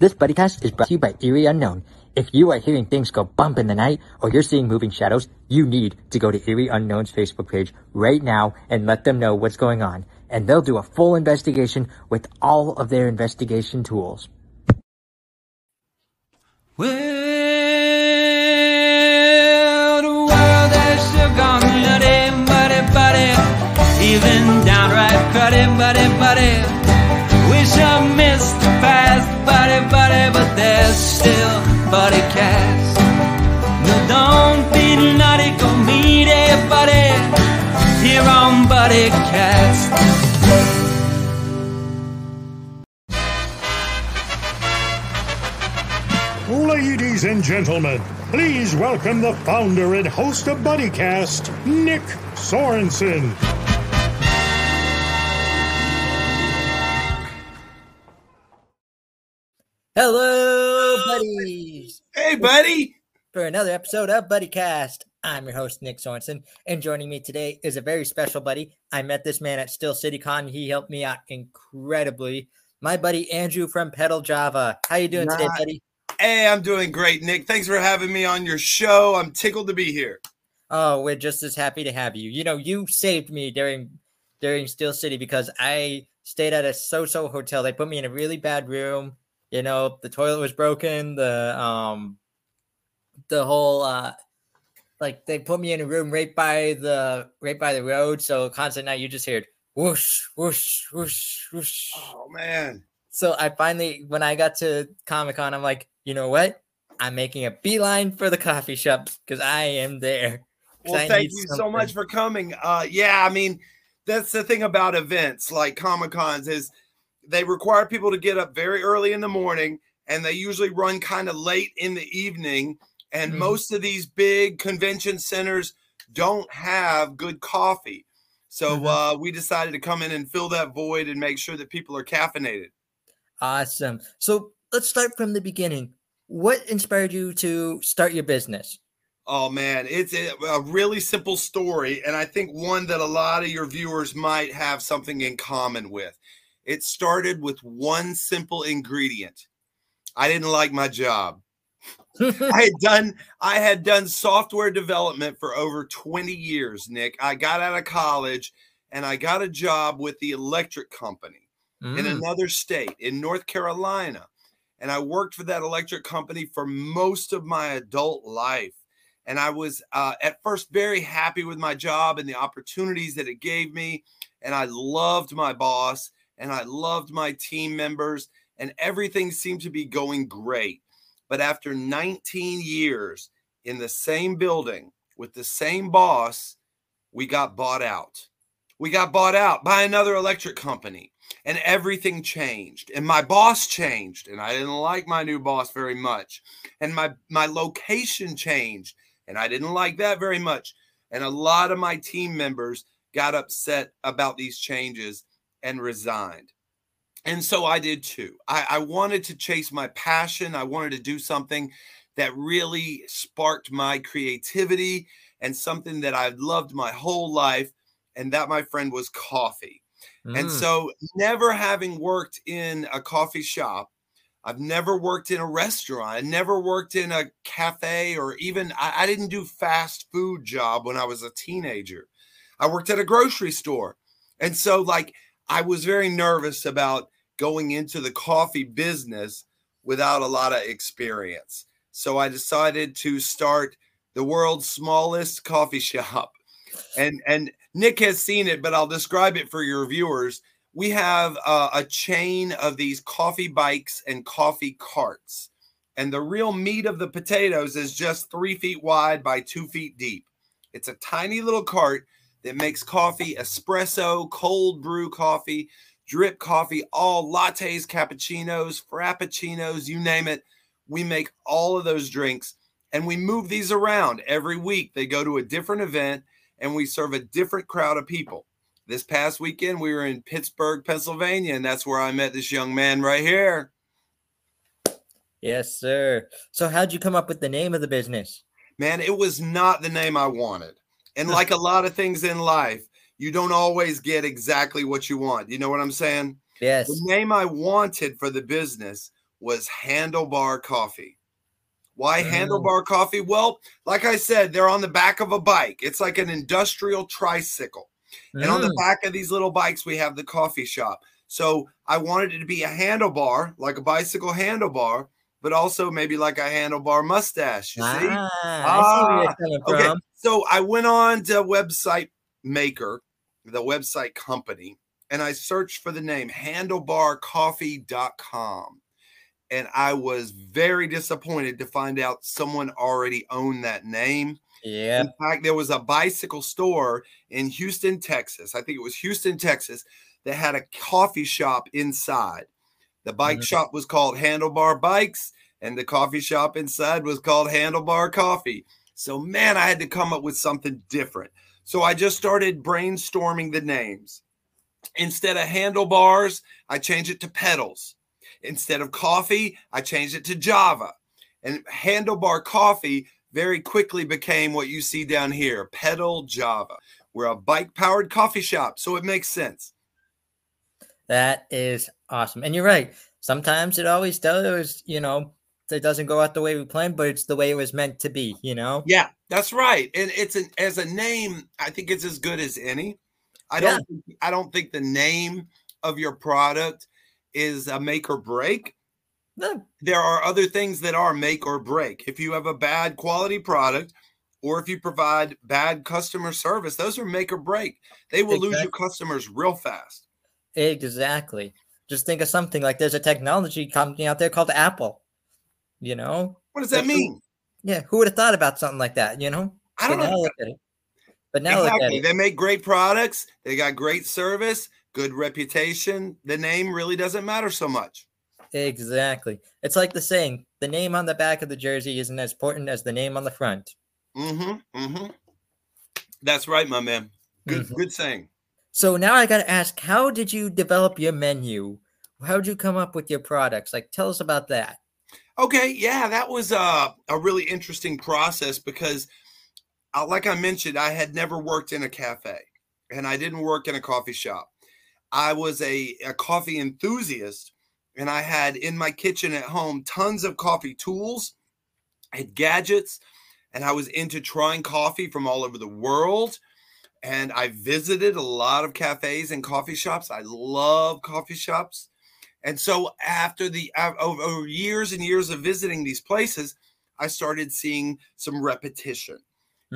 This BuddyCast is brought to you by Eerie Unknown. If you are hearing things go bump in the night or you're seeing moving shadows, you need to go to Eerie Unknown's Facebook page right now and let them know what's going on. And they'll do a full investigation with all of their investigation tools. Well, the world has still gone nutty, muddy, buddy, even downright cruddy, buddy, buddy. Buddy, but there's still buddy cast. No, don't be naughty, go meet buddy here on Buddy Cast. Ladies and gentlemen, please welcome the founder and host of BuddyCast, Nick Sorensen. Hello, buddies! Hey, buddy. For another episode of BuddyCast, I'm your host, Nick Sorensen, and joining me today is a very special buddy. I met this man at Steel City Con. He helped me out incredibly. My buddy Andrew from Pedal Java. How you doing today, buddy? Hey, I'm doing great, Nick. Thanks for having me on your show. I'm tickled to be here. Oh, we're just as happy to have you. You know, you saved me during during Steel City because I stayed at a so-so hotel. They put me in a really bad room. You know, the toilet was broken. The um, the whole uh, like they put me in a room right by the right by the road. So constant night, you just heard whoosh, whoosh, whoosh, whoosh. Oh man. So I finally, when I got to Comic Con, I'm like, you know what? I'm making a beeline for the coffee shop because I am there Well, I thank you so much for coming. Uh yeah, I mean, that's the thing about events like Comic Cons is they require people to get up very early in the morning and they usually run kind of late in the evening. And Mhm. most of these big convention centers don't have good coffee. So Mhm. uh, we decided to come in and fill that void and make sure that people are caffeinated. Awesome. So let's start from the beginning. What inspired you to start your business? Oh man, it's a really simple story, and I think one that a lot of your viewers might have something in common with. It started with one simple ingredient. I didn't like my job. I had done I had done software development for over 20 years, Nick. I got out of college and I got a job with the electric company in Mm, another state in North Carolina. And I worked for that electric company for most of my adult life. And I was uh, at first very happy with my job and the opportunities that it gave me. And I loved my boss and I loved my team members, and everything seemed to be going great. But after 19 years in the same building with the same boss, we got bought out. We got bought out by another electric company and everything changed and my boss changed and i didn't like my new boss very much and my my location changed and i didn't like that very much and a lot of my team members got upset about these changes and resigned and so i did too I, I wanted to chase my passion i wanted to do something that really sparked my creativity and something that i've loved my whole life and that my friend was coffee and mm, so, never having worked in a coffee shop, I've never worked in a restaurant. I never worked in a cafe or even I, I didn't do fast food job when I was a teenager. I worked at a grocery store. And so like I was very nervous about going into the coffee business without a lot of experience. So I decided to start the world's smallest coffee shop. And and Nick has seen it, but I'll describe it for your viewers. We have a chain of these coffee bikes and coffee carts. And the real meat of the potatoes is just three feet wide by two feet deep. It's a tiny little cart that makes coffee, espresso, cold brew coffee, drip coffee, all lattes, cappuccinos, frappuccinos, you name it. We make all of those drinks and we move these around every week. They go to a different event and we serve a different crowd of people. This past weekend, we were in Pittsburgh, Pennsylvania, and that's where I met this young man right here. yes, sir. So how'd you come up with the name of the business? Man, it was not the name I wanted. And like a lot of things in life, you don't always get exactly what you want. You know what I'm saying? Yes. The name I wanted for the business was Handlebar Coffee. Why Mm. Handlebar Coffee? Well, like I said, they're on the back of a bike. It's like an industrial tricycle. And on the Mm, back of these little bikes, we have the coffee shop. So I wanted it to be a handlebar, like a bicycle handlebar, but also maybe like a handlebar mustache. You see? ah, see where you're coming Okay. from. So I went on to website maker, the website company, and I searched for the name handlebarcoffee.com. And I was very disappointed to find out someone already owned that name. Yeah. In fact, there was a bicycle store in Houston, Texas. I think it was Houston, Texas, that had a coffee shop inside. The bike Mhm. shop was called Handlebar Bikes, and the coffee shop inside was called Handlebar Coffee. So, man, I had to come up with something different. So, I just started brainstorming the names. Instead of handlebars, I changed it to pedals. Instead of coffee, I changed it to Java. And Handlebar Coffee very quickly became what you see down here Pedal Java. We're a bike powered coffee shop, so it makes sense. That is awesome. And you're right. Sometimes it always does, you know, it doesn't go out the way we planned, but it's the way it was meant to be, you know? Yeah, that's right. And it's an as a name, I think it's as good as any. I don't think, I don't think the name of your product is a make or break. No, There are other things that are make or break. If you have a bad quality product or if you provide bad customer service, those are make or break. They will lose you customers real fast. Exactly. Just think of something like there's a technology company out there called Apple. You know? What does that Like, who- mean? Yeah, who would have thought about something like that, you know? I don't now know. look at it. But now Exactly. They make great products. They got great service, good reputation. The name really doesn't matter so much. Exactly. It's like the saying, the name on the back of the jersey isn't as important as the name on the front. Mm-hmm. Mm-hmm. That's right, my man. Good, Mhm. good saying. So now I gotta ask, how did you develop your menu? How did you come up with your products? Like, tell us about that. Okay, yeah, that was uh, a really interesting process because, uh, like I mentioned, I had never worked in a cafe and I didn't work in a coffee shop. I was a, a coffee enthusiast and I had in my kitchen at home tons of coffee tools, had gadgets, and I was into trying coffee from all over the world. And I visited a lot of cafes and coffee shops. I love coffee shops. And so after the over, years and years of visiting these places, I started seeing some repetition.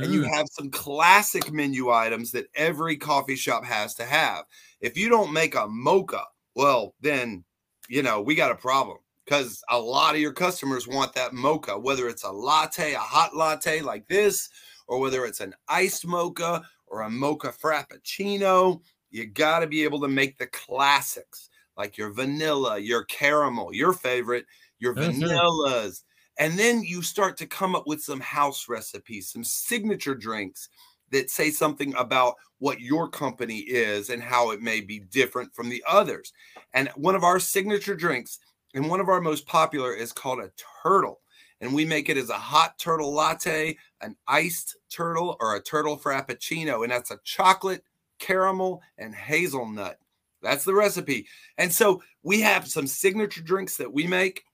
And you Mm, have some classic menu items that every coffee shop has to have. If you don't make a mocha, well, then you know we got a problem because a lot of your customers want that mocha, whether it's a latte, a hot latte like this, or whether it's an iced mocha or a mocha frappuccino. You got to be able to make the classics like your vanilla, your caramel, your favorite, your vanillas. And then you start to come up with some house recipes, some signature drinks that say something about what your company is and how it may be different from the others. And one of our signature drinks and one of our most popular is called a turtle. And we make it as a hot turtle latte, an iced turtle, or a turtle frappuccino. And that's a chocolate, caramel, and hazelnut. That's the recipe. And so we have some signature drinks that we make,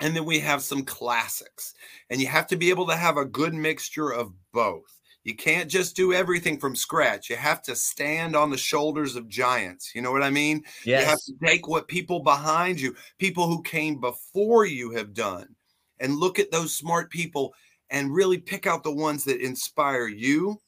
and then we have some classics. And you have to be able to have a good mixture of both. You can't just do everything from scratch. You have to stand on the shoulders of giants. You know what I mean? Yes. You have to take what people behind you, people who came before you have done, and look at those smart people and really pick out the ones that inspire you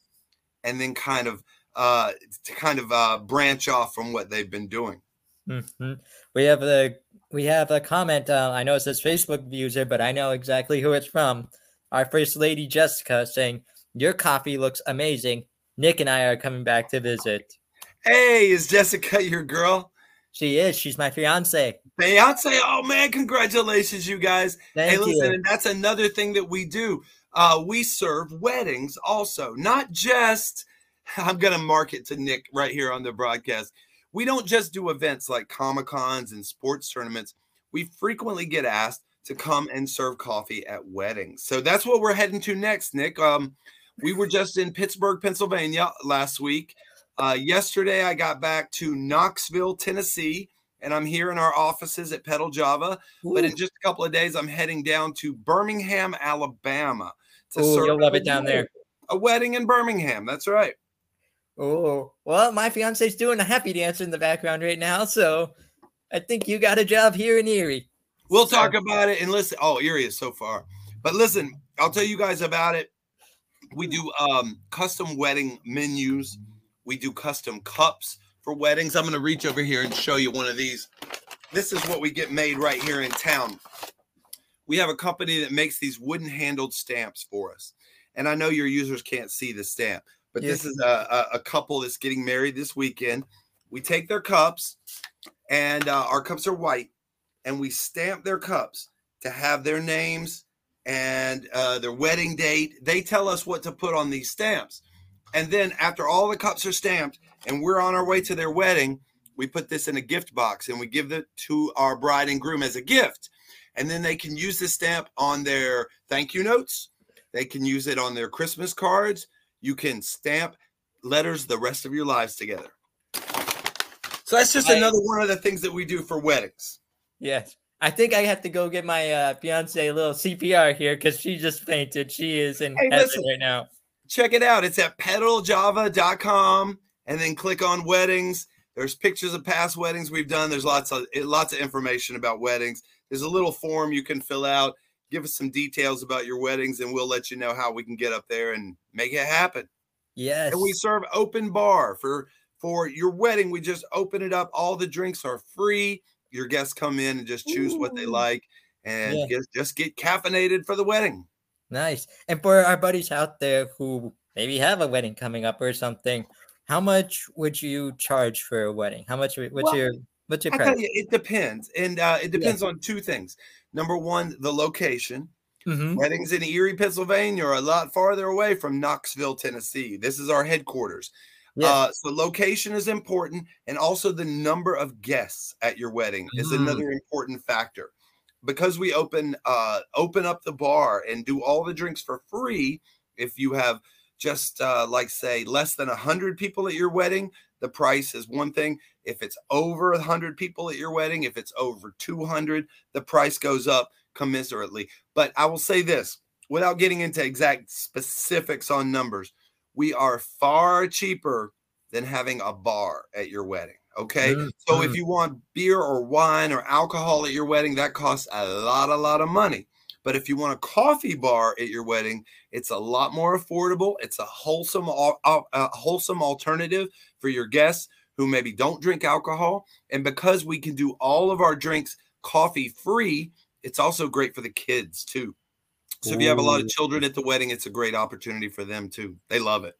and then kind of uh to kind of uh branch off from what they've been doing. Mhm. We have a we have a comment. Uh, I know it says Facebook user, but I know exactly who it's from. Our first lady Jessica saying, "Your coffee looks amazing. Nick and I are coming back to visit." Hey, is Jessica your girl? She is. She's my fiance. Beyonce, oh man, congratulations, you guys. Thank hey, listen, you. and that's another thing that we do. Uh, we serve weddings also, not just. I'm gonna mark it to Nick right here on the broadcast. We don't just do events like Comic Cons and sports tournaments. We frequently get asked to come and serve coffee at weddings. So that's what we're heading to next, Nick. Um, we were just in Pittsburgh, Pennsylvania last week. Uh, yesterday, I got back to Knoxville, Tennessee, and I'm here in our offices at Pedal Java. But in just a couple of days, I'm heading down to Birmingham, Alabama. To Ooh, serve you'll love it down there. A wedding in Birmingham. That's right. Oh, well, my fiance's doing a happy dance in the background right now, so I think you got a job here in Erie. We'll So- talk about it and listen. Oh, Erie is so far. But listen, I'll tell you guys about it. We do um custom wedding menus. We do custom cups for weddings. I'm going to reach over here and show you one of these. This is what we get made right here in town. We have a company that makes these wooden handled stamps for us. And I know your users can't see the stamp, but this is a, a, couple that's getting married this weekend. We take their cups, and uh, our cups are white, and we stamp their cups to have their names and uh, their wedding date. They tell us what to put on these stamps. And then after all the cups are stamped and we're on our way to their wedding, we put this in a gift box and we give it to our bride and groom as a gift. And then they can use this stamp on their thank you notes. They can use it on their Christmas cards. You can stamp letters the rest of your lives together. So that's just I- another one of the things that we do for weddings. Yes. I think I have to go get my uh, fiance a little CPR here because she just fainted. She is in Hey, heaven listen. right now. check it out. It's at pedaljava.com and then click on weddings. There's pictures of past weddings we've done. There's lots of lots of information about weddings. There's a little form you can fill out. Give us some details about your weddings, and we'll let you know how we can get up there and make it happen. Yes. And we serve open bar for for your wedding. We just open it up. All the drinks are free. Your guests come in and just choose what they like and Yeah. just, just get caffeinated for the wedding. Nice. And for our buddies out there who maybe have a wedding coming up or something, how much would you charge for a wedding? How much? What's Well, your what's your I price? tell you, it depends, and uh, it depends on two things. Number one, the location. Mhm. Weddings in Erie, Pennsylvania, are a lot farther away from Knoxville, Tennessee. This is our headquarters. Uh, so location is important, and also the number of guests at your wedding is Mm. another important factor. Because we open uh, open up the bar and do all the drinks for free, if you have just uh, like say less than hundred people at your wedding, the price is one thing. If it's over hundred people at your wedding, if it's over two hundred, the price goes up commensurately. But I will say this, without getting into exact specifics on numbers, we are far cheaper than having a bar at your wedding. Okay. Mm, So if you want beer or wine or alcohol at your wedding, that costs a lot, a lot of money. But if you want a coffee bar at your wedding, it's a lot more affordable. It's a wholesome, a wholesome alternative for your guests who maybe don't drink alcohol. And because we can do all of our drinks coffee free, it's also great for the kids too. So if you have a lot of children at the wedding, it's a great opportunity for them too. They love it.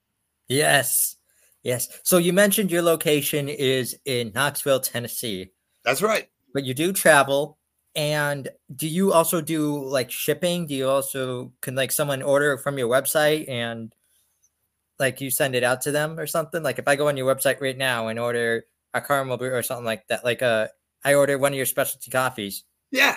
Yes. Yes. So you mentioned your location is in Knoxville, Tennessee, That's right. but you do travel. And do you also do like shipping? Do you also can like someone order from your website and like you send it out to them or something? Like if I go on your website right now and order a caramel brew or something like that, like uh I order one of your specialty coffees. Yeah.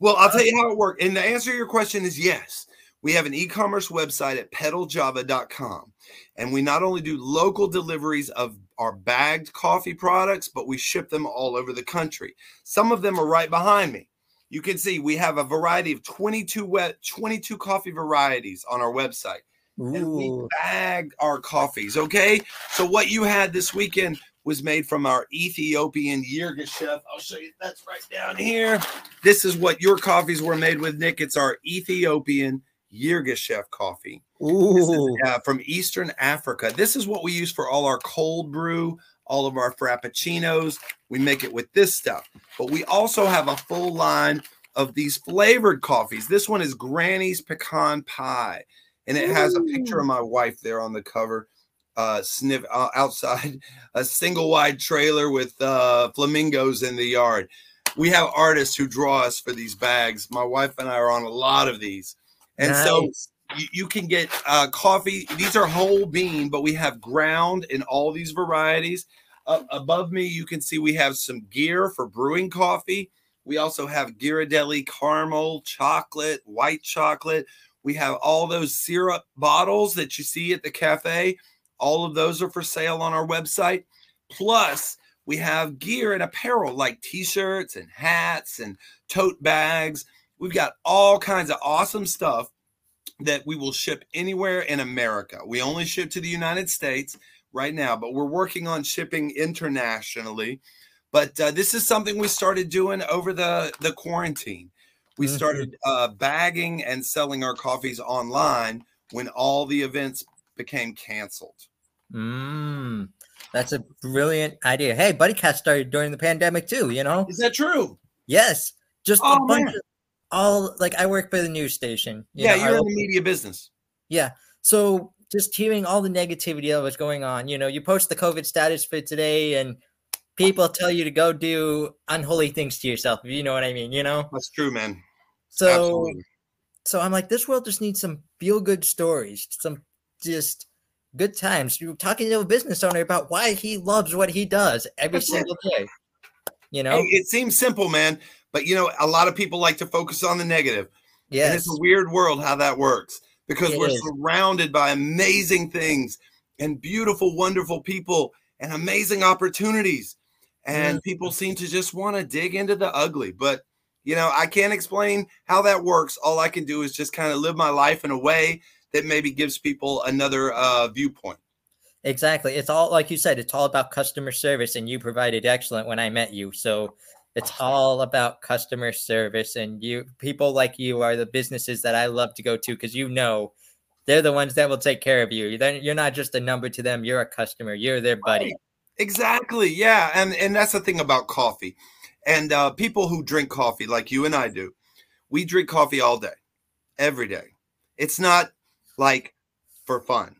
Well, I'll tell you how it works. And the answer to your question is yes. We have an e-commerce website at pedaljava.com. And we not only do local deliveries of our bagged coffee products, but we ship them all over the country. Some of them are right behind me. You can see we have a variety of 22 wet 22 coffee varieties on our website. And we Ooh. bagged our coffees. Okay. So what you had this weekend was made from our Ethiopian Yirgacheffe. I'll show you. That's right down here. This is what your coffees were made with, Nick. It's our Ethiopian Yirgacheffe coffee This is, uh, from Eastern Africa. This is what we use for all our cold brew, all of our frappuccinos. We make it with this stuff. But we also have a full line of these flavored coffees. This one is Granny's Pecan Pie, and it has a picture of my wife there on the cover. Uh, sniff uh, outside a single wide trailer with uh, flamingos in the yard. We have artists who draw us for these bags. My wife and I are on a lot of these, and so you, you can get uh, coffee. These are whole bean, but we have ground in all these varieties. Uh, above me, you can see we have some gear for brewing coffee. We also have Ghirardelli caramel, chocolate, white chocolate. We have all those syrup bottles that you see at the cafe. All of those are for sale on our website. Plus, we have gear and apparel like t-shirts and hats and tote bags. We've got all kinds of awesome stuff that we will ship anywhere in America. We only ship to the United States right now, but we're working on shipping internationally. But uh, this is something we started doing over the the quarantine. We Mhm. started uh, bagging and selling our coffees online when all the events became canceled. Mm, that's a brilliant idea. Hey, BuddyCast started during the pandemic too, you know? Is that true? Yes. Just a Oh, bunch man. of all like I work for the news station. you yeah, know, you're in the media business. Yeah. So just hearing all the negativity that was going on, you know, you post the COVID status for today and people tell you to go do unholy things to yourself, if you know what I mean, you know? That's true, man. So Absolutely. so I'm like, this world just needs some feel good stories, some just good times. You're talking to a business owner about why he loves what he does every That's it. single day. You know? Hey, it seems simple, man, but you know, a lot of people like to focus on the negative. And it's a weird world how that works because It we're is. surrounded by amazing things and beautiful, wonderful people and amazing opportunities. And Mm. people seem to just want to dig into the ugly. But, you know, I can't explain how that works. All I can do is just kind of live my life in a way that maybe gives people another uh, viewpoint. Exactly. It's all like you said, it's all about customer service and you provided excellent when I met you. So it's all about customer service and you people like you are the businesses that I love to go to because you know they're the ones that will take care of you. Then you're not just a number to them, you're a customer, you're their buddy. Right. Exactly. Yeah. And and that's the thing about coffee. And uh, people who drink coffee like you and I do, we drink coffee all day, every day. It's not like for fun.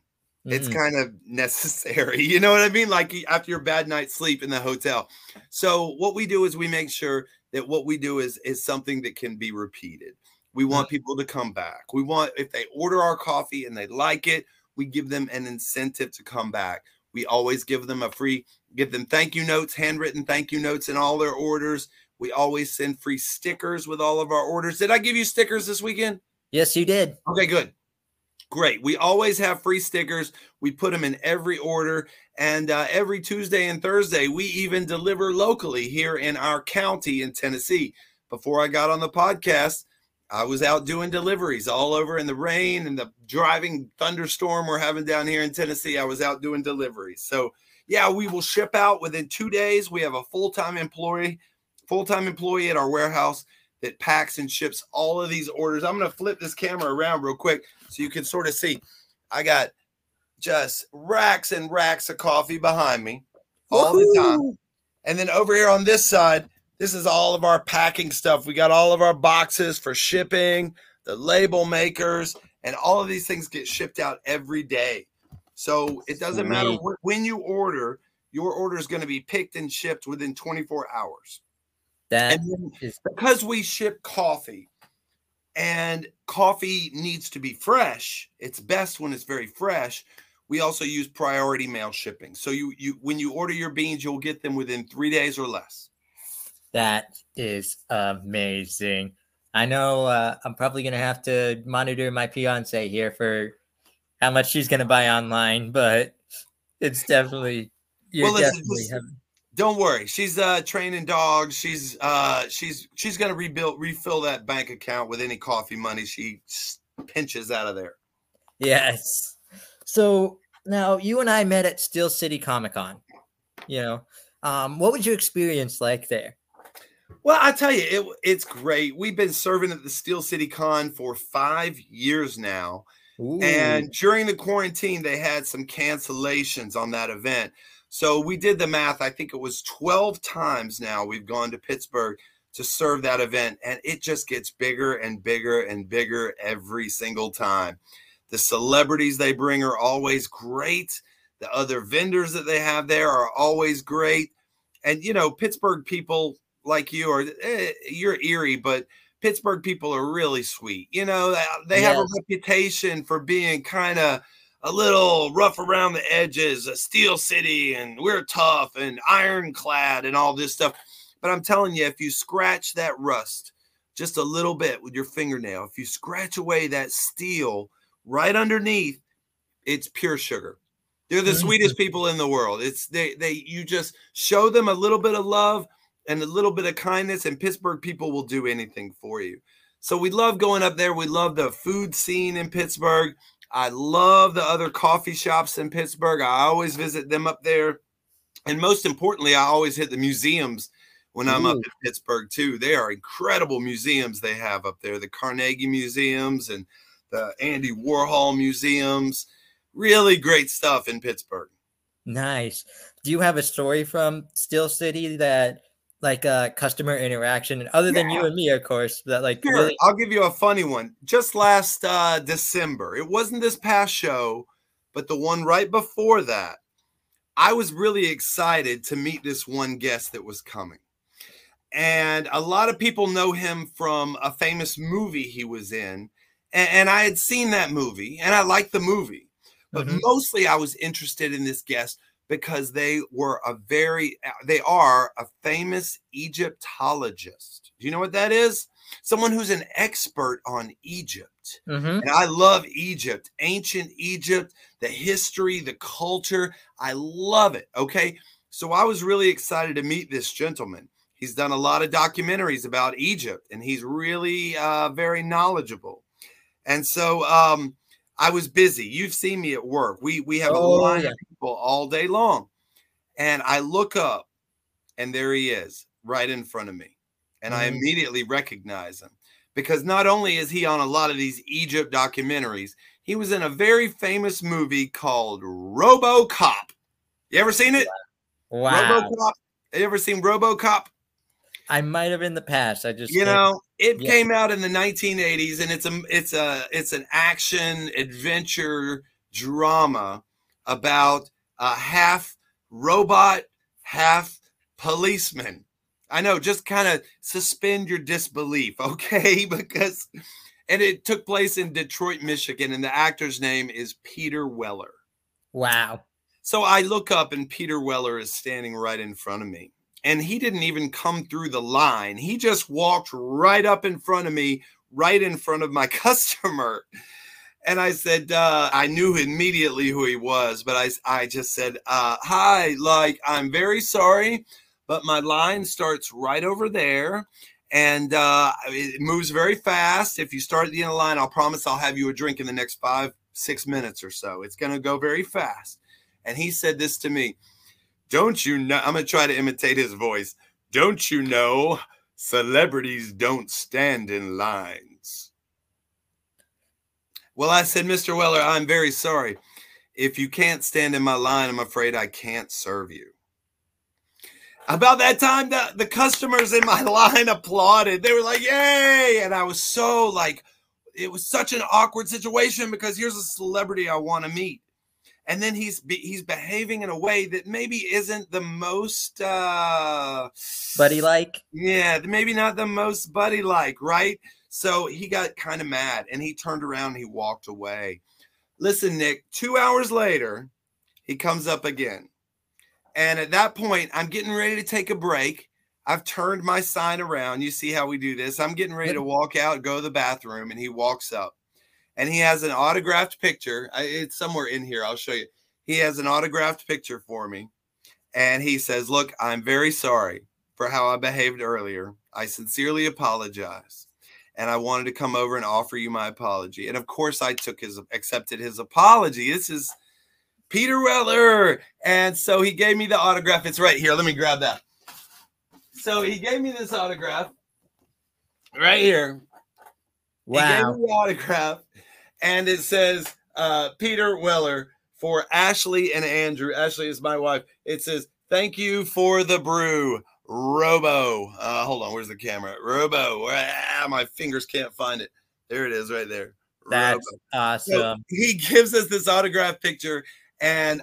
It's Mhm. kind of necessary. You know what I mean? Like after your bad night's sleep in the hotel. So what we do is we make sure that what we do is is something that can be repeated. We want people to come back. We want if they order our coffee and they like it, we give them an incentive to come back. We always give them a free give them thank you notes, handwritten thank you notes in all their orders. We always send free stickers with all of our orders. Did I give you stickers this weekend? Yes, you did. Okay, good. Great. We always have free stickers. We put them in every order. And uh, every Tuesday and Thursday, we even deliver locally here in our county in Tennessee. Before I got on the podcast, I was out doing deliveries all over in the rain and the driving thunderstorm we're having down here in Tennessee. I was out doing deliveries. So, yeah, we will ship out within two days. We have a full time employee, full time employee at our warehouse that packs and ships all of these orders. I'm going to flip this camera around real quick so you can sort of see. I got just racks and racks of coffee behind me all the time. And then over here on this side, this is all of our packing stuff. We got all of our boxes for shipping, the label makers, and all of these things get shipped out every day. So it doesn't matter Sweet. wh- when you order, your order is going to be picked and shipped within 24 hours. That is because we ship coffee and coffee needs to be fresh, it's best when it's very fresh. We also use priority mail shipping. So you you when you order your beans, you'll get them within 3 days or less. That is amazing. I know uh, I'm probably going to have to monitor my fiance here for how much she's going to buy online, but it's definitely, you're Well, listen, definitely having, Don't worry. She's uh training dogs. She's uh she's she's going to rebuild refill that bank account with any coffee money she pinches out of there. yes. So now you and I met at Steel City Comic Con, you know, um, what was your experience like there? Well, I tell you, it, it's great. We've been serving at the Steel City Con for five years now. And during the quarantine, they had some cancellations on that event. So we did the math. I think it was 12 times now we've gone to Pittsburgh to serve that event. And it just gets bigger and bigger and bigger every single time. The celebrities they bring are always great. The other vendors that they have there are always great. And, you know, Pittsburgh people like you are, eh, you're Erie, but Pittsburgh people are really sweet. You know, they- they have a reputation for being kind of a little rough around the edges, a steel city, and we're tough and ironclad and all this stuff. But I'm telling you, if you scratch that rust just a little bit with your fingernail, if you scratch away that steel right underneath, it's pure sugar. They're the Mhm. sweetest people in the world. It's they they you just show them a little bit of love and a little bit of kindness, and Pittsburgh people will do anything for you. So we love going up there. We love the food scene in Pittsburgh. I love the other coffee shops in Pittsburgh. I always visit them up there. And most importantly, I always hit the museums when I'm up in Pittsburgh too. They are incredible museums they have up there. The Carnegie museums and the Andy Warhol museums. Really great stuff in Pittsburgh. Nice. Do you have a story from Steel City that like uh customer interaction and other than you and me, of course, that like Sure, really I'll give you a funny one. Just last uh, December, it wasn't this past show, but the one right before that, I was really excited to meet this one guest that was coming. And a lot of people know him from a famous movie he was in. And, and I had seen that movie and I liked the movie. But Mhm. mostly I was interested in this guest because they were a very, they are a famous Egyptologist. Do you know what that is? Someone who's an expert on Egypt. Mhm. And I love Egypt, ancient Egypt, the history, the culture. I love it. Okay. So I was really excited to meet this gentleman. He's done a lot of documentaries about Egypt and he's really uh, very knowledgeable. And so um, I was busy. You've seen me at work. We we have a Oh, line yeah. People all day long. And I look up and there he is right in front of me. And I Mhm. immediately recognize him because not only is he on a lot of these Egypt documentaries, he was in a very famous movie called RoboCop. You ever seen it? Wow. RoboCop. You ever seen RoboCop? I might have in the past. I just You know, it Yeah. came out in the 1980s and it's a it's a it's an action adventure drama about a half robot, half policeman. I know, just kind of suspend your disbelief, okay? Because and it took place in Detroit, Michigan, and the actor's name is Peter Weller. wow. So I look up and Peter Weller is standing right in front of me. And he didn't even come through the line. He just walked right up in front of me, right in front of my customer. And I said, uh, I knew immediately who he was, but I, I just said, uh, Hi, like, I'm very sorry, but my line starts right over there. And uh, it moves very fast. If you start at the end of the line, I'll promise I'll have you a drink in the next five, six minutes or so. It's going to go very fast. And he said this to me Don't you know? I'm going to try to imitate his voice. Don't you know celebrities don't stand in lines? Well, I said, Mr. Weller, I'm very sorry. If you can't stand in my line, I'm afraid I can't serve you. About that time, the, the customers in my line applauded. They were like, Yay! And I was so like, it was such an awkward situation because here's a celebrity I want to meet and then he's be, he's behaving in a way that maybe isn't the most uh Buddy like. yeah maybe not the most buddy like right so he got kind of mad and he turned around and he walked away listen nick two hours later he comes up again and at that point i'm getting ready to take a break i've turned my sign around you see how we do this i'm getting ready to walk out go to the bathroom and he walks up and he has an autographed picture. It's somewhere in here. I'll show you. He has an autographed picture for me. And he says, Look, I'm very sorry for how I behaved earlier. I sincerely apologize. And I wanted to come over and offer you my apology. And of course, I took his, accepted his apology. This is Peter Weller. And so he gave me the autograph. It's right here. Let me grab that. So he gave me this autograph right here. Wow. He gave me the autograph, and it says uh, Peter Weller for Ashley and Andrew. Ashley is my wife. It says, "Thank you for the brew, Robo." Uh, hold on, where's the camera? Robo. Ah, my fingers can't find it. There it is, right there. That's Robo. So awesome. he gives us this autograph picture and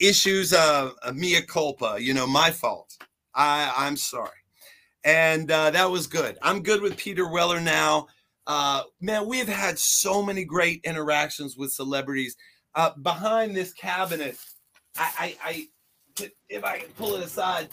issues a, a mea culpa. You know, my fault. I I'm sorry, and uh, that was good. I'm good with Peter Weller now. Uh, man, we've had so many great interactions with celebrities. Uh, behind this cabinet, I, I, I, if I can pull it aside,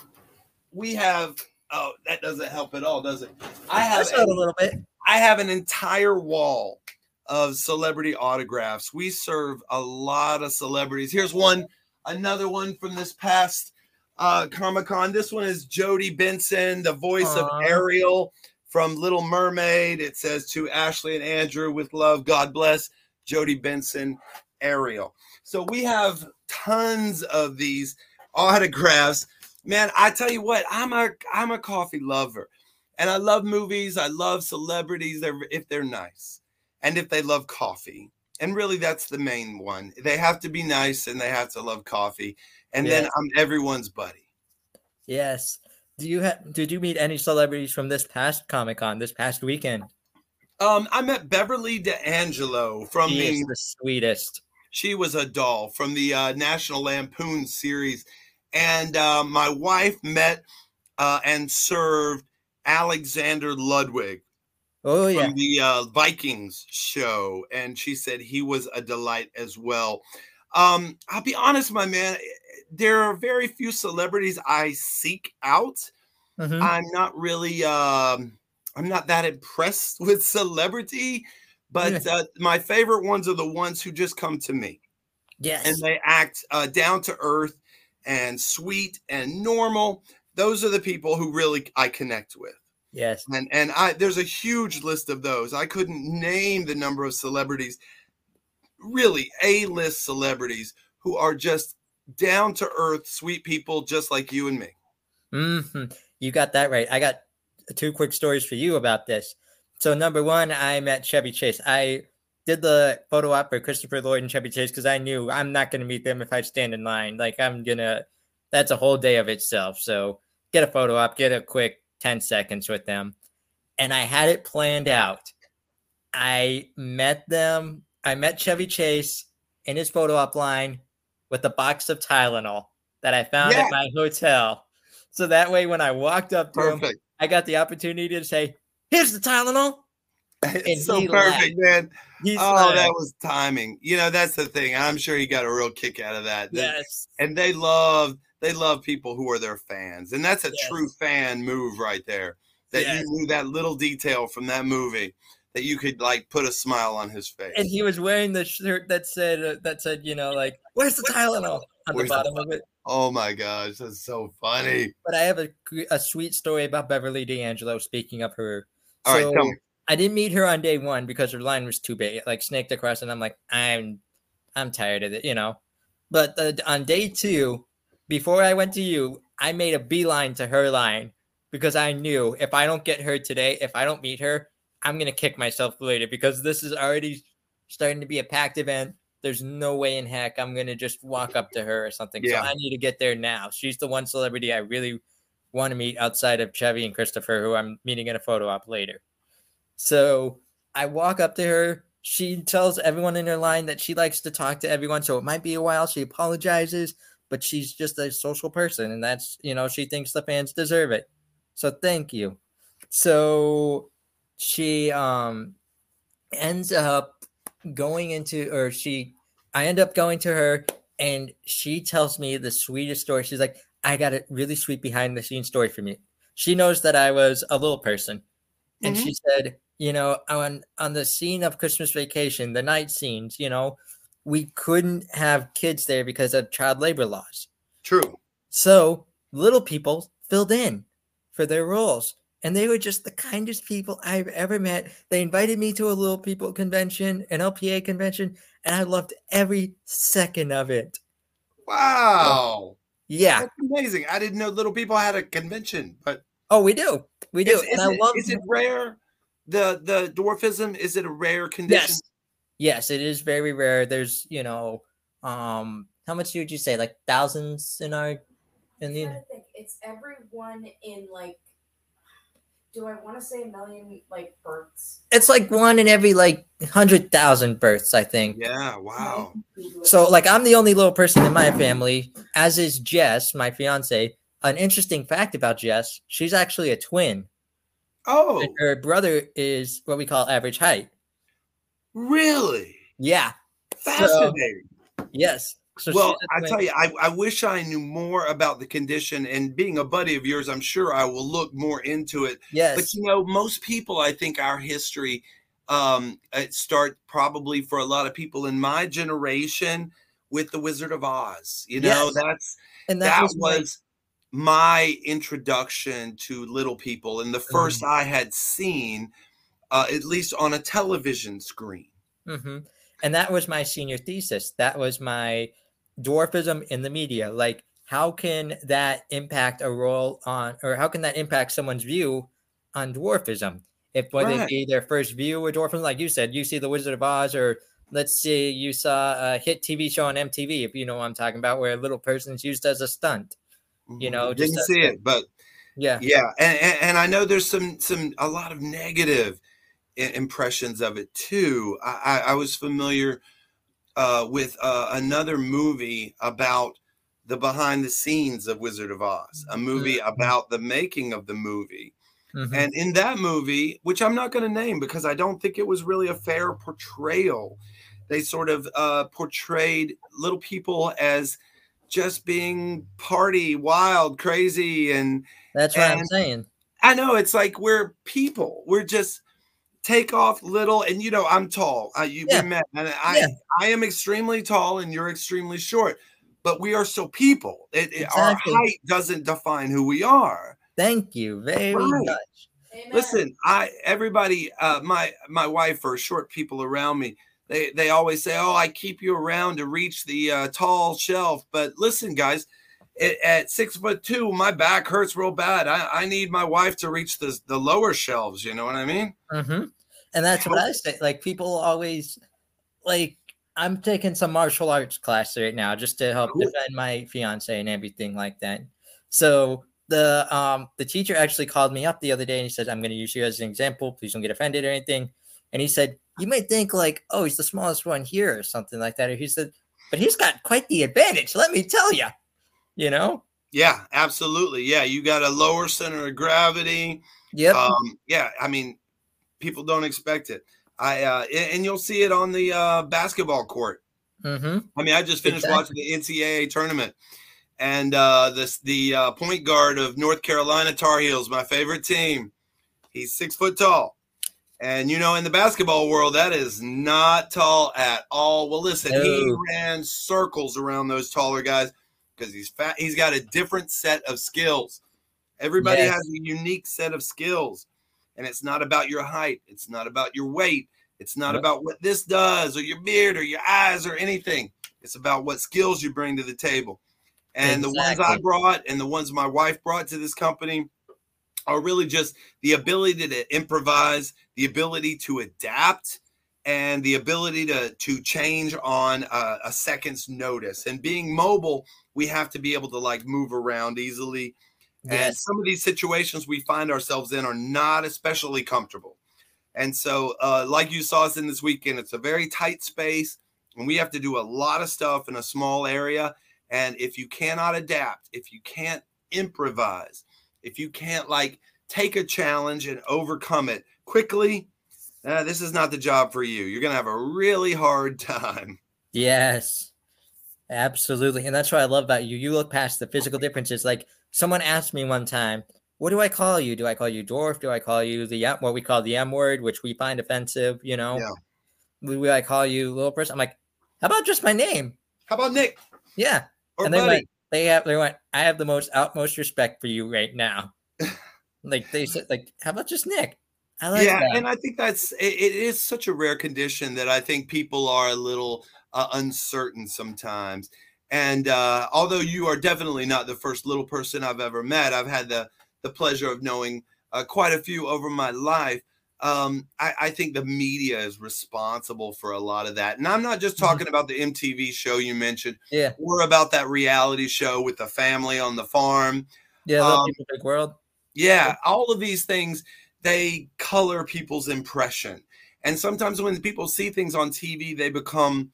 we have. Oh, that doesn't help at all, does it? I have not a little bit. I have an entire wall of celebrity autographs. We serve a lot of celebrities. Here's one another one from this past uh, Comic Con. This one is Jodi Benson, the voice of Ariel from Little Mermaid. It says to Ashley and Andrew with love, God bless Jodi Benson, Ariel. So we have tons of these autographs. Man, I tell you what, I'm a I'm a coffee lover. And I love movies. I love celebrities they're, if they're nice and if they love coffee. And really, that's the main one. They have to be nice and they have to love coffee. And then I'm everyone's buddy. Yes. Do you have? Did you meet any celebrities from this past Comic Con this past weekend? Um, I met Beverly D'Angelo from She the, the sweetest. she was a doll from the uh, National Lampoon series. And uh, my wife met uh, and served Alexander Ludwig Oh yeah. from the uh, Vikings show, and she said he was a delight as well. Um, I'll be honest, my man. There are very few celebrities I seek out. Mhm. I'm not really. Um, I'm not that impressed with celebrity, but uh, my favorite ones are the ones who just come to me Yes. and they act uh, down to earth and sweet and normal. Those are the people who really I connect with yes. and and I there's a huge list of those. I couldn't name the number of celebrities, really A-list celebrities who are just down to earth, sweet people, just like you and me. Mm-hmm. You got that right. I got two quick stories for you about this. So number one, I met Chevy Chase. I did the photo op for Christopher Lloyd and Chevy Chase because I knew I'm not going to meet them if I stand in line. Like I'm gonna, that's a whole day of itself. So get a photo op, get a quick ten seconds with them, and I had it planned out. I met them. I met Chevy Chase in his photo op line with a box of Tylenol that I found Yeah. at my hotel. So that way, when I walked up to him, I got the opportunity to say, "Here's the Tylenol." It's so perfect, man. Oh, that was timing. You know, that's the thing. I'm sure he got a real kick out of that. Yes, And they love they love people who are their fans. And that's a Yes. true fan move right there. That Yes. you knew that little detail from that movie that you could like put a smile on his face. and he was wearing the shirt that said uh, that said, you know, like, "Where's the Tylenol?" on Where's the the bottom of it. Oh my gosh, that's so funny. But I have a a sweet story about Beverly D'Angelo. Speaking of her, All right, tell me. I didn't meet her on day one because her line was too big, like snaked across, and I'm like, I'm, I'm tired of it, you know. But uh, on day two, before I went to you, I made a beeline to her line because I knew if I don't get her today, if I don't meet her, I'm gonna kick myself later because this is already starting to be a packed event. There's no way in heck I'm gonna just walk up to her or something. Yeah. So I need to get there now. She's the one celebrity I really want to meet outside of Chevy and Christopher, who I'm meeting in a photo op later. So I walk up to her. She tells everyone in her line that she likes to talk to everyone. So it might be a while. She apologizes, but she's just a social person. And that's, you know, she thinks the fans deserve it. So thank you. So she um ends up going into, or she, I end up going to her and she tells me the sweetest story. She's like, I got a really sweet behind the scenes story for me. She knows that I was a little person and mm-hmm. she said, you know, on on the scene of Christmas Vacation, the night scenes, you know, we couldn't have kids there because of child labor laws. True. So little people filled in for their roles, and they were just the kindest people I've ever met. They invited me to a little people convention, an LPA convention, and I loved every second of it. Wow. Yeah. That's amazing. I didn't know little people had a convention, but Oh, we do. We do. is, and is it, love is it rare? The the dwarfism, is it a rare condition? Yes. Yes, it is very rare. There's, you know, um, how much would you say? Like thousands in our in the trying to. It's everyone in like. Do I want to say a million like births? it's like one in every like hundred thousand births, I think. Yeah, wow. So like I'm the only little person in my family, as is Jess, my fiance. An interesting fact about Jess, she's actually a twin. Oh, and Her brother is what we call average height. really? Yeah. Fascinating. Yes. So well, I tell you, I, I wish I knew more about the condition. And being a buddy of yours, I'm sure I will look more into it. Yes. But you know, most people, I think our history um, it start probably for a lot of people in my generation with the Wizard of Oz. You know, Yes. that's and that was my- was my introduction to little people and the 1st Mm. I had seen, uh, at least on a television screen. hmm And that was my senior thesis. That was my dwarfism in the media. Like, how can that impact a role on, or how can that impact someone's view on dwarfism? If whether Right. it be their first view of dwarfism, like you said, you see The Wizard of Oz, or let's say you saw a hit TV show on MTV, if you know what I'm talking about, where a little person's used as a stunt. You Mhm. know, just didn't see it, but Yeah. yeah, and, and and I know there's some some a lot of negative impressions of it too. I, I, I was familiar uh, with uh, another movie about the behind the scenes of Wizard of Oz, a movie Mhm. about the making of the movie. Mhm. And in that movie, which I'm not going to name because I don't think it was really a fair portrayal, they sort of uh, portrayed little people as just being party, wild, crazy. And That's what I'm saying. I know it's like we're people. We're just take off little. And you know, I'm tall. I, you Yeah. met, and I Yeah. I am extremely tall, and you're extremely short. But we are so people. It, it- our height doesn't define who we are. Thank you very Right. much. Amen. Listen, I everybody, uh, my my wife or short people around me, they they always say, "Oh, I keep you around to reach the uh, tall shelf." But listen, guys, at, at six foot two, my back hurts real bad. I, I need my wife to reach the the lower shelves. You know what I mean? Mm-hmm. And that's what I say. Like people always like I'm taking some martial arts class right now just to help Cool. defend my fiance and everything like that. So the um the teacher actually called me up the other day and he said, I'm gonna use you as an example. Please don't get offended or anything. And he said, You might think like, oh, he's the smallest one here or something like that. Or he said, but he's got quite the advantage, let me tell you. You know? Yeah, absolutely. Yeah, you got a lower center of gravity. Yep. Um, yeah, I mean, people don't expect it. I uh, and you'll see it on the uh, basketball court. mm-hmm. I mean, I just finished Exactly. watching the NCAA tournament, and uh, this the uh, point guard of North Carolina Tar Heels, my favorite team. He's six foot tall, and you know, in the basketball world, that is not tall at all. Well, listen, he ran circles around those taller guys because he's fat. He's got a different set of skills. Everybody Yes. has a unique set of skills, and it's not about your height. It's not about your weight. It's not Yep. about what this does or your beard or your eyes or anything. It's about what skills you bring to the table. And the ones I brought and the ones my wife brought to this company are really just the ability to improvise, the ability to adapt, and the ability to to change on a, a second's notice. And being mobile, we have to be able to like move around easily. And some of these situations we find ourselves in are not especially comfortable. And so, uh, like you saw us in this weekend, it's a very tight space, and we have to do a lot of stuff in a small area. And if you cannot adapt, if you can't improvise, if you can't like take a challenge and overcome it quickly, uh, this is not the job for you. You're going to have a really hard time. Yes, absolutely. And that's what I love about you. You look past the physical differences. Like someone asked me one time, what do I call you? Do I call you dwarf? Do I call you the what we call the M word, which we find offensive? You know, Yeah. do I call you little person? I'm like, how about just my name? How about Nick Yeah. or and Buddy? went, they have, they went, I have the most utmost respect for you right now. like they said, like, how about just Nick? I like yeah, that. and I think that's it, it is such a rare condition that I think people are a little uh, uncertain sometimes. And uh, although you are definitely not the first little person I've ever met, I've had the the pleasure of knowing uh, quite a few over my life. Um, I, I think the media is responsible for a lot of that, and I'm not just Mhm. talking about the MTV show you mentioned, yeah. or about that reality show with the family on the farm. Yeah. Um, big world. Yeah, all of these things they color people's impression. And sometimes when people see things on TV, they become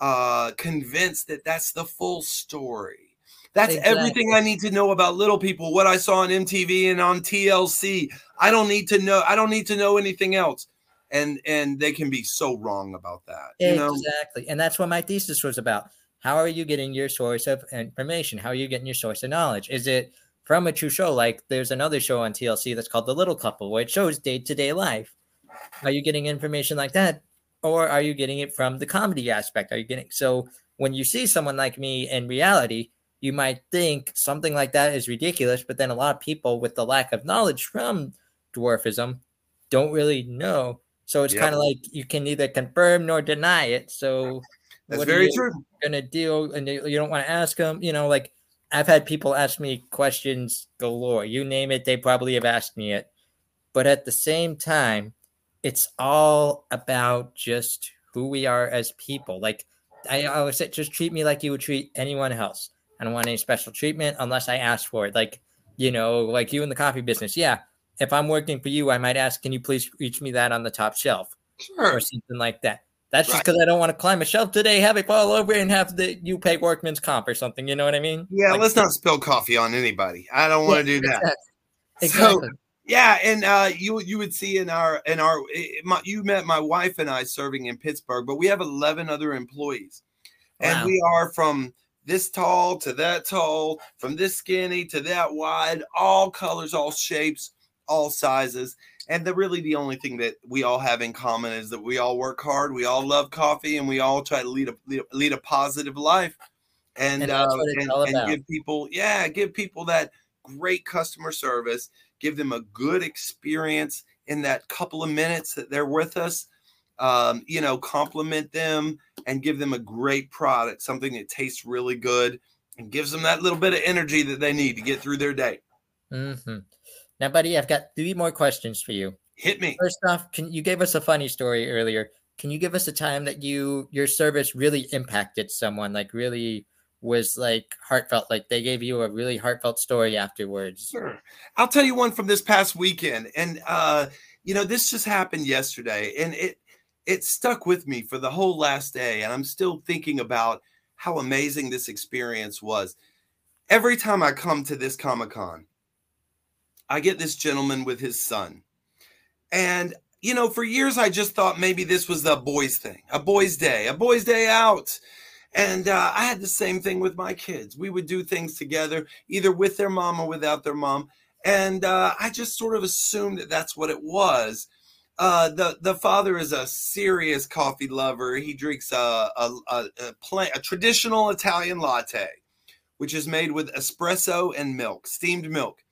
uh convinced that that's the full story. That's everything I need to know about little people, what I saw on MTV and on TLC. I don't need to know I don't need to know anything else. And and they can be so wrong about that. You know? Exactly. And that's what my thesis was about. How are you getting your source of information? How are you getting your source of knowledge? Is it from a true show? Like there's another show on TLC that's called The Little Couple, where it shows day to day life. Are you getting information like that? or are you getting it from the comedy aspect? Are you getting so when you see someone like me in reality, you might think something like that is ridiculous, but then a lot of people with the lack of knowledge from dwarfism don't really know. So it's Yep. kind of like you can neither confirm nor deny it. So That's what are very you true. Gonna deal, and you you don't want to ask them. You know, like I've had people ask me questions galore. You name it, they probably have asked me it. But at the same time, it's all about just who we are as people. Like I always say, just treat me like you would treat anyone else. I don't want any special treatment unless I ask for it. Like, you know, like you in the coffee business. Yeah. If I'm working for you, I might ask, can you please reach me that on the top shelf Sure. or something like that. That's just because I don't want to climb a shelf today, have it fall over, and have the you pay workman's comp or something. You know what I mean? Yeah, Like, let's not spill coffee on anybody. I don't want to do that. Exactly. So. Yeah, and uh, you you would see in our in our my, you met my wife and I serving in Pittsburgh, but we have eleven other employees, and we are from this tall to that tall, from this skinny to that wide, all colors, all shapes, all sizes. And the really the only thing that we all have in common is that we all work hard, we all love coffee, and we all try to lead a lead a, lead a positive life. And, And uh, and, and give people, yeah, give people that great customer service, give them a good experience in that couple of minutes that they're with us. Um, you know, compliment them and give them a great product, something that tastes really good and gives them that little bit of energy that they need to get through their day. hmm Now, buddy, I've got three more questions for you. Hit me. First off, can you gave us a funny story earlier? Can you give us a time that you your service really impacted someone, like really was like heartfelt, like they gave you a really heartfelt story afterwards? Sure. I'll tell you one from this past weekend. And uh, you know, this just happened yesterday and it it stuck with me for the whole last day. And I'm still thinking about how amazing this experience was. Every time I come to this Comic-Con, I get this gentleman with his son. And you know, for years I just thought maybe this was a boys thing, a boys' day, a boys' day out. And uh, I had the same thing with my kids. We would do things together, either with their mom or without their mom. And uh, I just sort of assumed that that's what it was. Uh, the the father is a serious coffee lover. He drinks a a, a, a, pla- a traditional Italian latte, which is made with espresso and milk, steamed milk.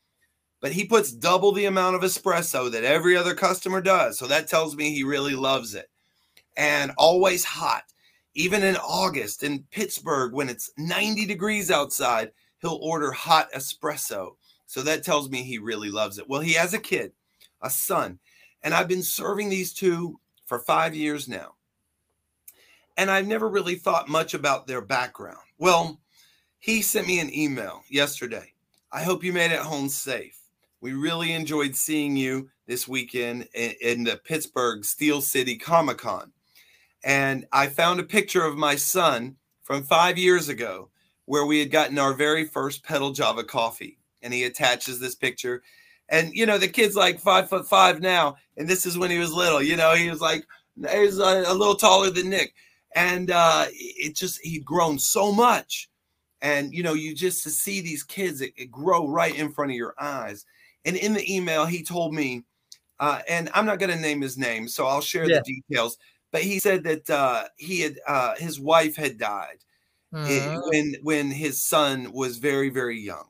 But he puts double the amount of espresso that every other customer does. So that tells me he really loves it. And always hot even in August in Pittsburgh when it's 90 degrees outside, he'll order hot espresso. So that tells me he really loves it. Well, he has a kid, a son, and I've been serving these two for five years now. And I've never really thought much about their background. Well, he sent me an email yesterday. I hope you made it home safe. We really enjoyed seeing you this weekend in, the Pittsburgh Steel City Comic Con and I found a picture of my son from five years ago where we had gotten our very first pedal Java coffee. And he attaches this picture. And you know, the kid's like five foot five now, and this is when he was little. You know, he was like he's a, a little taller than Nick, and uh, it just he'd grown so much. And you know, you just to see these kids it, it grow right in front of your eyes. And in the email, he told me, uh, and I'm not going to name his name, so I'll share Yeah. the details but he said that uh, he had uh, his wife had died Mhm. when when his son was very very young,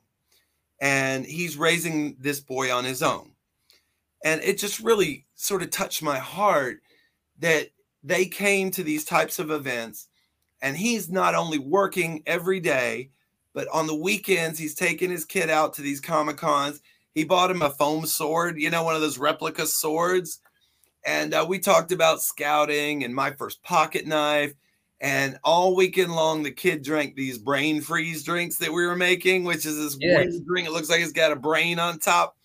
and he's raising this boy on his own, and it just really sort of touched my heart that they came to these types of events, and he's not only working every day, but on the weekends he's taking his kid out to these comic cons. He bought him a foam sword, you know, one of those replica swords and uh, we talked about scouting and my first pocket knife and all weekend long the kid drank these brain freeze drinks that we were making which is this Yes. weird drink. It looks like it's got a brain on top.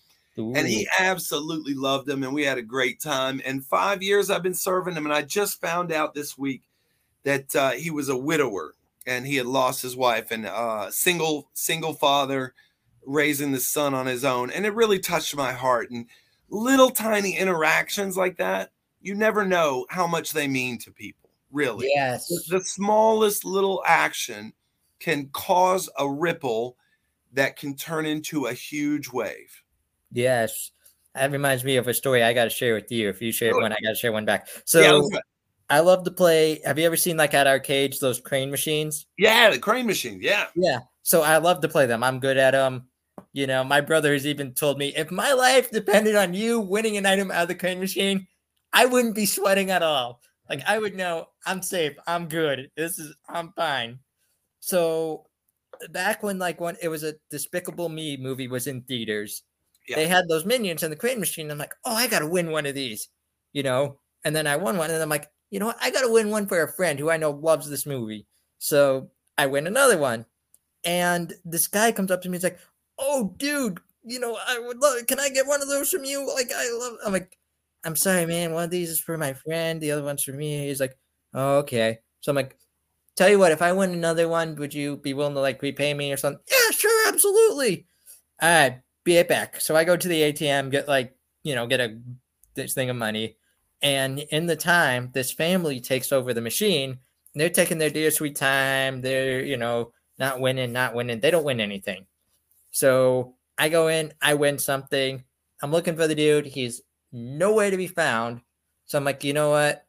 And he absolutely loved them and we had a great time. And five years i've been serving him and i just found out this week that uh, he was a widower and he had lost his wife and uh, single single father raising the son on his own and it really touched my heart. And little tiny interactions like that you never know how much they mean to people really yes. the, the smallest little action can cause a ripple that can turn into a huge wave Yes. That reminds me of a story I got to share with you. If you share Sure. one, I got to share one back. So, yeah. I love to play. Have you ever seen like at arcades those crane machines? Yeah, the crane machine. Yeah. Yeah. So I love to play them. I'm good at them. You know, my brother has even told me if my life depended on you winning an item out of the crane machine, I wouldn't be sweating at all. Like I would know I'm safe. I'm good. This is I'm fine. So back when like when it was a Despicable Me movie was in theaters, Yeah. they had those minions in the crane machine. I'm like, oh, I gotta win one of these, you know. And then I won one, and I'm like, you know what? I gotta win one for a friend who I know loves this movie. So I win another one, and this guy comes up to me. He's like, oh, dude, you know, I would love. Can I get one of those from you? Like, I love. I'm like, I'm sorry, man. One of these is for my friend. The other one's for me. He's like, oh, okay. So I'm like, tell you what, if I win another one, would you be willing to like repay me or something? Yeah, sure, absolutely. All right, be it back. So I go to the ATM, get like, you know, get a this thing of money. And in the time, this family takes over the machine. They're taking their dear sweet time. They're, you know, not winning, not winning. They don't win anything. So I go in, I win something. I'm looking for the dude. He's nowhere to be found. So I'm like, you know what?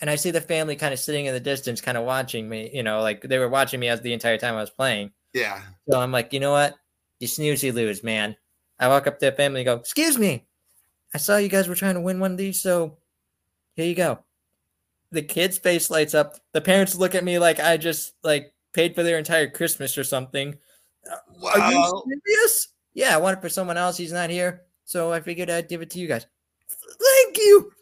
And I see the family kind of sitting in the distance, kind of watching me, you know, like they were watching me as the entire time I was playing. Yeah. So I'm like, you know what? You snooze, you lose, man. I walk up to the family and go, excuse me. I saw you guys were trying to win one of these, so here you go. The kid's face lights up. The parents look at me like I just like paid for their entire Christmas or something. Are you serious? Yeah, I want it for someone else. He's not here. So I figured I'd give it to you guys. Thank you.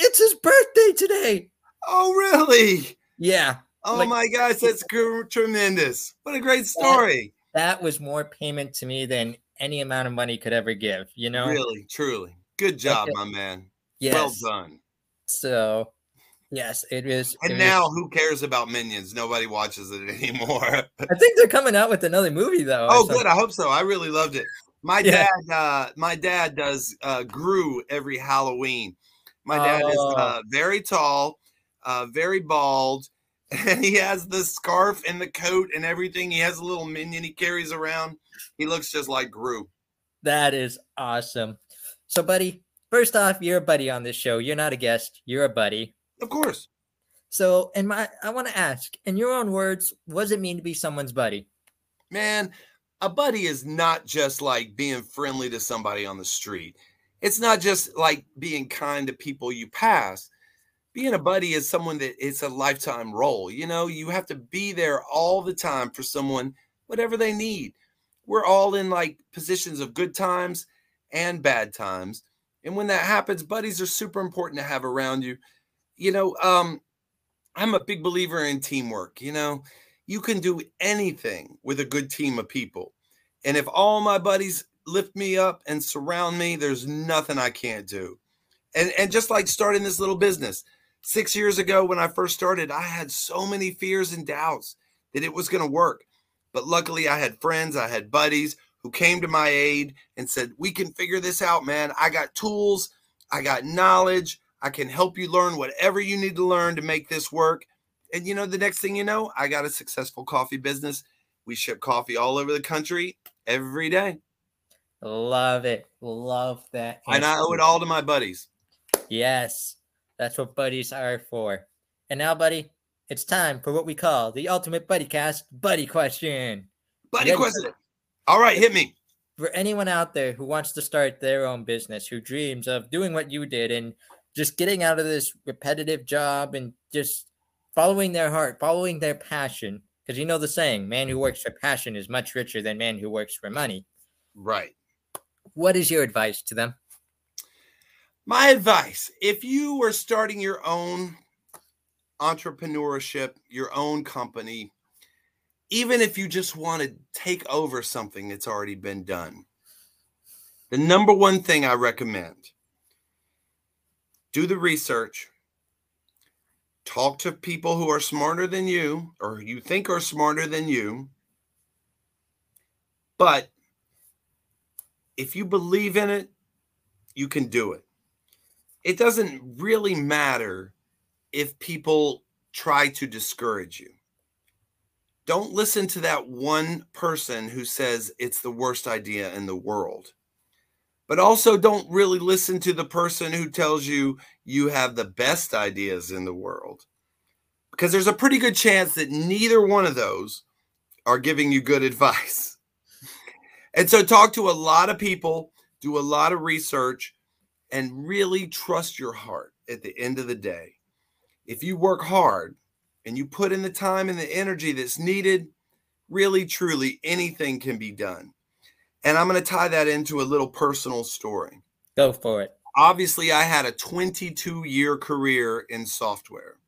It's his birthday today. Oh, really? Yeah. Oh Like- my gosh, that's tremendous. What a great story. That was more payment to me than any amount of money could ever give, you know? Really, truly. Good job, my man. Yes. Well done. So, yes, it is. it And was- now who cares about Minions? Nobody watches it anymore. I think they're coming out with another movie though. oh, good. I hope so. I really loved it. My Yeah. dad, uh, my dad does uh, Gru every Halloween. My dad is Oh. uh, very tall, uh, very bald, and he has the scarf and the coat and everything. He has a little minion he carries around. He looks just like Gru. That is awesome. So, buddy, first off, you're a buddy on this show. You're not a guest. You're a buddy. Of course. So, in my, I want to ask, in your own words, what does it mean to be someone's buddy? man, a buddy is not just like being friendly to somebody on the street. It's not just like being kind to people you pass. Being a buddy is someone that it's a lifetime role. You know, you have to be there all the time for someone, whatever they need. We're all in like positions of good times and bad times. And when that happens, buddies are super important to have around you. You know, um, I'm a big believer in teamwork. You know, you can do anything with a good team of people. And if all my buddies lift me up and surround me, there's nothing I can't do. And and just like starting this little business, 6 years ago when I first started, I had so many fears and doubts that it was going to work. But luckily I had friends, I had buddies who came to my aid and said, "We can figure this out, man. I got tools, I got knowledge, I can help you learn whatever you need to learn to make this work." And you know, the next thing you know, I got a successful coffee business. We ship coffee all over the country every day. Love it. Love that. And I owe it all to my buddies. Yes, that's what buddies are for. And now, buddy, it's time for what we call the ultimate buddy cast buddy question. Buddy question. All right, hit me. For anyone out there who wants to start their own business, who dreams of doing what you did and just getting out of this repetitive job and just following their heart, following their passion. Because you know the saying, man who works for passion is much richer than man who works for money. Right. What is your advice to them? My advice if you were starting your own entrepreneurship, your own company, even if you just want to take over something that's already been done, the number one thing I recommend do the research, talk to people who are smarter than you or you think are smarter than you. But if you believe in it, you can do it it doesn't really matter if people try to discourage you. Don't listen to that one person who says it's the worst idea in the world. But also don't really listen to the person who tells you you have the best ideas in the world. Because there's a pretty good chance that neither one of those are giving you good advice. And so, talk to a lot of people, do a lot of research, and really trust your heart at the end of the day. If you work hard and you put in the time and the energy that's needed, really, truly, anything can be done. And I'm going to tie that into a little personal story. Go for it. Obviously, I had a 22 year career in software.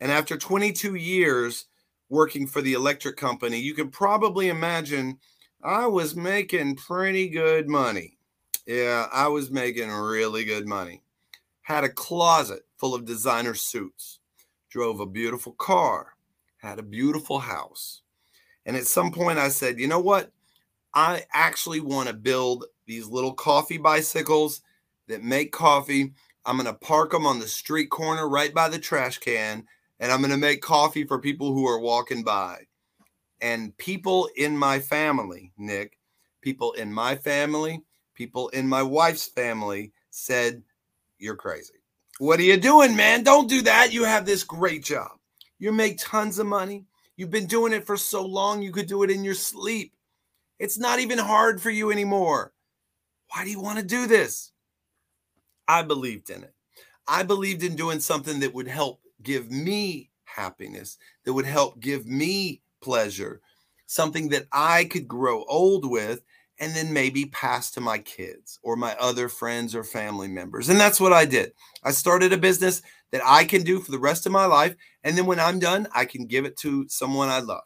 And after 22 years working for the electric company, you can probably imagine I was making pretty good money. Yeah, I was making really good money. Had a closet full of designer suits, drove a beautiful car, had a beautiful house. And at some point, I said, you know what? I actually want to build these little coffee bicycles that make coffee. I'm going to park them on the street corner right by the trash can, and I'm going to make coffee for people who are walking by. And people in my family, Nick, people in my family, people in my wife's family said, You're crazy. What are you doing, man? Don't do that. You have this great job. You make tons of money. You've been doing it for so long, you could do it in your sleep. It's not even hard for you anymore. Why do you want to do this? I believed in it. I believed in doing something that would help give me happiness, that would help give me pleasure, something that I could grow old with and then maybe pass to my kids or my other friends or family members. And that's what I did. I started a business that I can do for the rest of my life. And then when I'm done, I can give it to someone I love.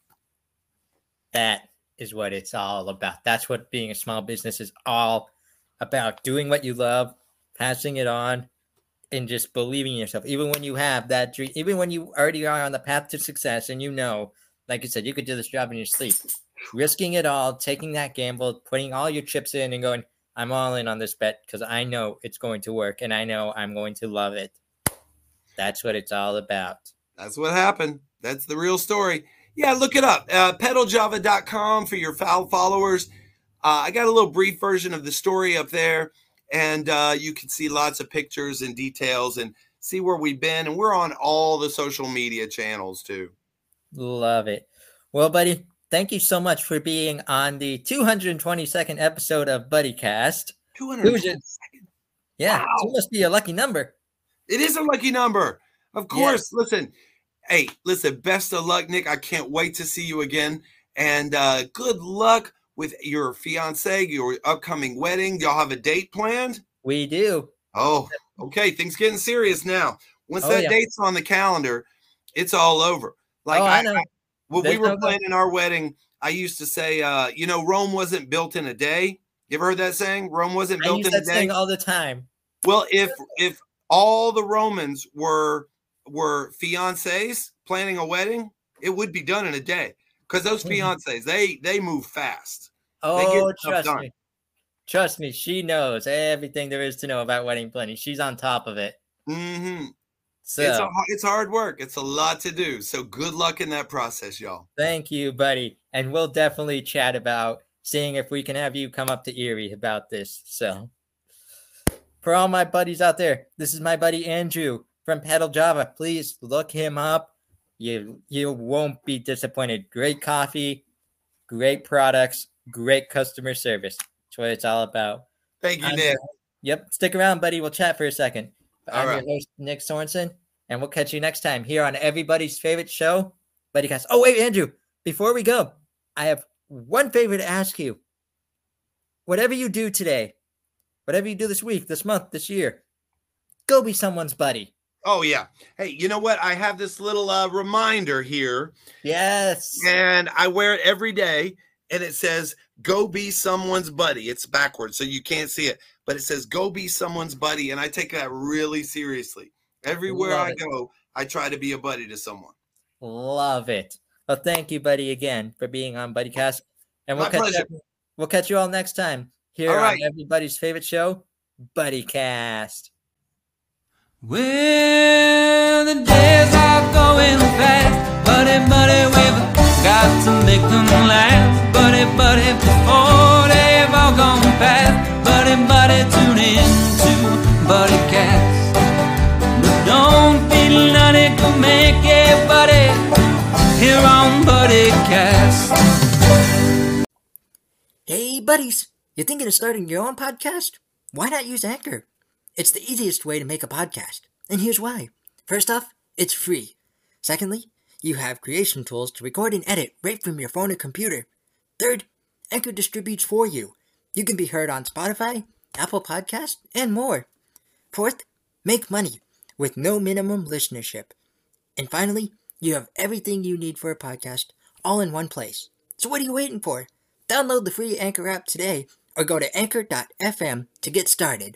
That is what it's all about. That's what being a small business is all about doing what you love, passing it on, and just believing in yourself. Even when you have that dream, even when you already are on the path to success and you know, like you said, you could do this job in your sleep, risking it all, taking that gamble, putting all your chips in and going, I'm all in on this bet because I know it's going to work and I know I'm going to love it. That's what it's all about. That's what happened. That's the real story. Yeah, look it up. Uh, pedaljava.com for your foul followers. Uh, I got a little brief version of the story up there, and uh, you can see lots of pictures and details and see where we've been. And we're on all the social media channels too. Love it. Well, buddy, thank you so much for being on the 222nd episode of BuddyCast. 200. Yeah, Wow. it must be a lucky number. It is a lucky number. Of course. Listen, hey, listen, best of luck, Nick. I can't wait to see you again. And uh, good luck with your fiance, your upcoming wedding. Y'all have a date planned? We do. Oh, okay. Things getting serious now. Once Oh, that yeah. date's on the calendar, it's all over. Like oh, I, I, know. I- when we were no planning our wedding, I used to say, uh, you know, Rome wasn't built in a day. You ever heard that saying? Rome wasn't built in a day. all the time. Well, if if all the Romans were were fiancés planning a wedding, it would be done in a day. Because those Mhm. fiancés, they they move fast. Oh, trust me. Trust me, she knows everything there is to know about wedding planning. She's on top of it. Mm-hmm. So It's a, it's hard work. It's a lot to do. So good luck in that process, y'all. thank you, buddy. And we'll definitely chat about seeing if we can have you come up to Erie about this. So for all my buddies out there, this is my buddy Andrew from Pedal Java. Please look him up. You you won't be disappointed. Great coffee, great products, great customer service. That's what it's all about. Thank you, I'm Nick. Yep. Stick around, buddy. We'll chat for a second. All I'm right. your host, Nick Sorensen, and we'll catch you next time here on everybody's favorite show, BuddyCast. Oh, wait, Andrew, before we go, I have one favor to ask you. Whatever you do today, whatever you do this week, this month, this year, go be someone's buddy. Oh yeah. Hey, you know what? I have this little uh, reminder here, Yes. and I wear it every day, and it says "Go be someone's buddy." It's backwards, so you can't see it, but it says "Go be someone's buddy," and I take that really seriously. Everywhere Love I it. go, I try to be a buddy to someone. Love it. Well, thank you, buddy, again for being on BuddyCast. And we'll My catch pleasure. you, we'll catch you all next time here on everybody's favorite show, BuddyCast. Well, the days are going fast, buddy, buddy, we've got to make them last, buddy, buddy, before they've all gone past, buddy, buddy, tune in to Buddy Cast. No, don't feel none, it could make it, buddy, here on Buddy Cast. Hey, buddies, you thinking of starting your own podcast? Why not use Anchor? It's the easiest way to make a podcast, and here's why. First off, it's free. Secondly, you have creation tools to record and edit right from your phone or computer. Third, Anchor distributes for you. You can be heard on Spotify, Apple Podcasts, and more. Fourth, make money with no minimum listenership. And finally, you have everything you need for a podcast all in one place. So what are you waiting for? Download the free Anchor app today or go to anchor.fm to get started.